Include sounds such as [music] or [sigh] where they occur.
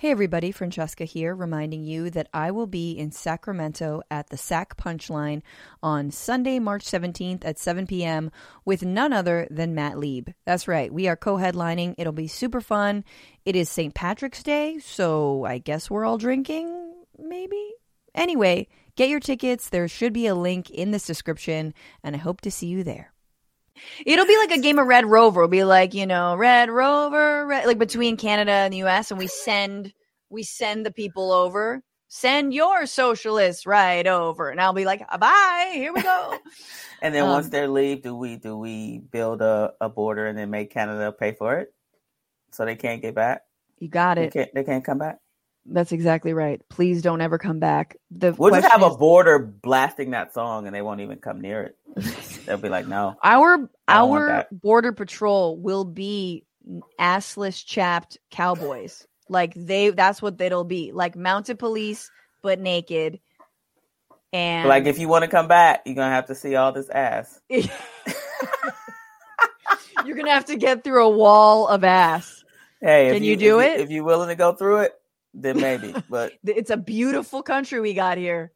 Hey everybody, Francesca here, reminding you that I will be in Sacramento at the Sac Punchline on Sunday, March 17th at 7 p.m. with none other than Matt Lieb. That's right, we are co headlining. It'll be super fun. It is St. Patrick's Day, so I guess we're all drinking, maybe? Anyway, get your tickets. There should be a link in this description, and I hope to see you there. It'll be like a game of Red Rover. It'll be like, you know, Red Rover, Red, like between Canada and the US, and we send we send the people over. Send your socialists right over. And I'll be like, bye, here we go. [laughs] and then Um, once they leave, do we do we build a, a border and then make Canada pay for it? So they can't get back? You got They it. can't they can't come back? That's exactly right. Please don't ever come back. The We'll just have a border blasting that song and they won't even come near it. They'll be like, no. our I don't want our border patrol will be assless chapped cowboys. Like they that's what it'll be. Like mounted police but naked. And Like if you want to come back, you're gonna have to see all this ass. [laughs] you're gonna have to get through a wall of ass. Hey, if Can you do if it? If you're willing to go through it, then maybe. But [laughs] It's a beautiful country we got here.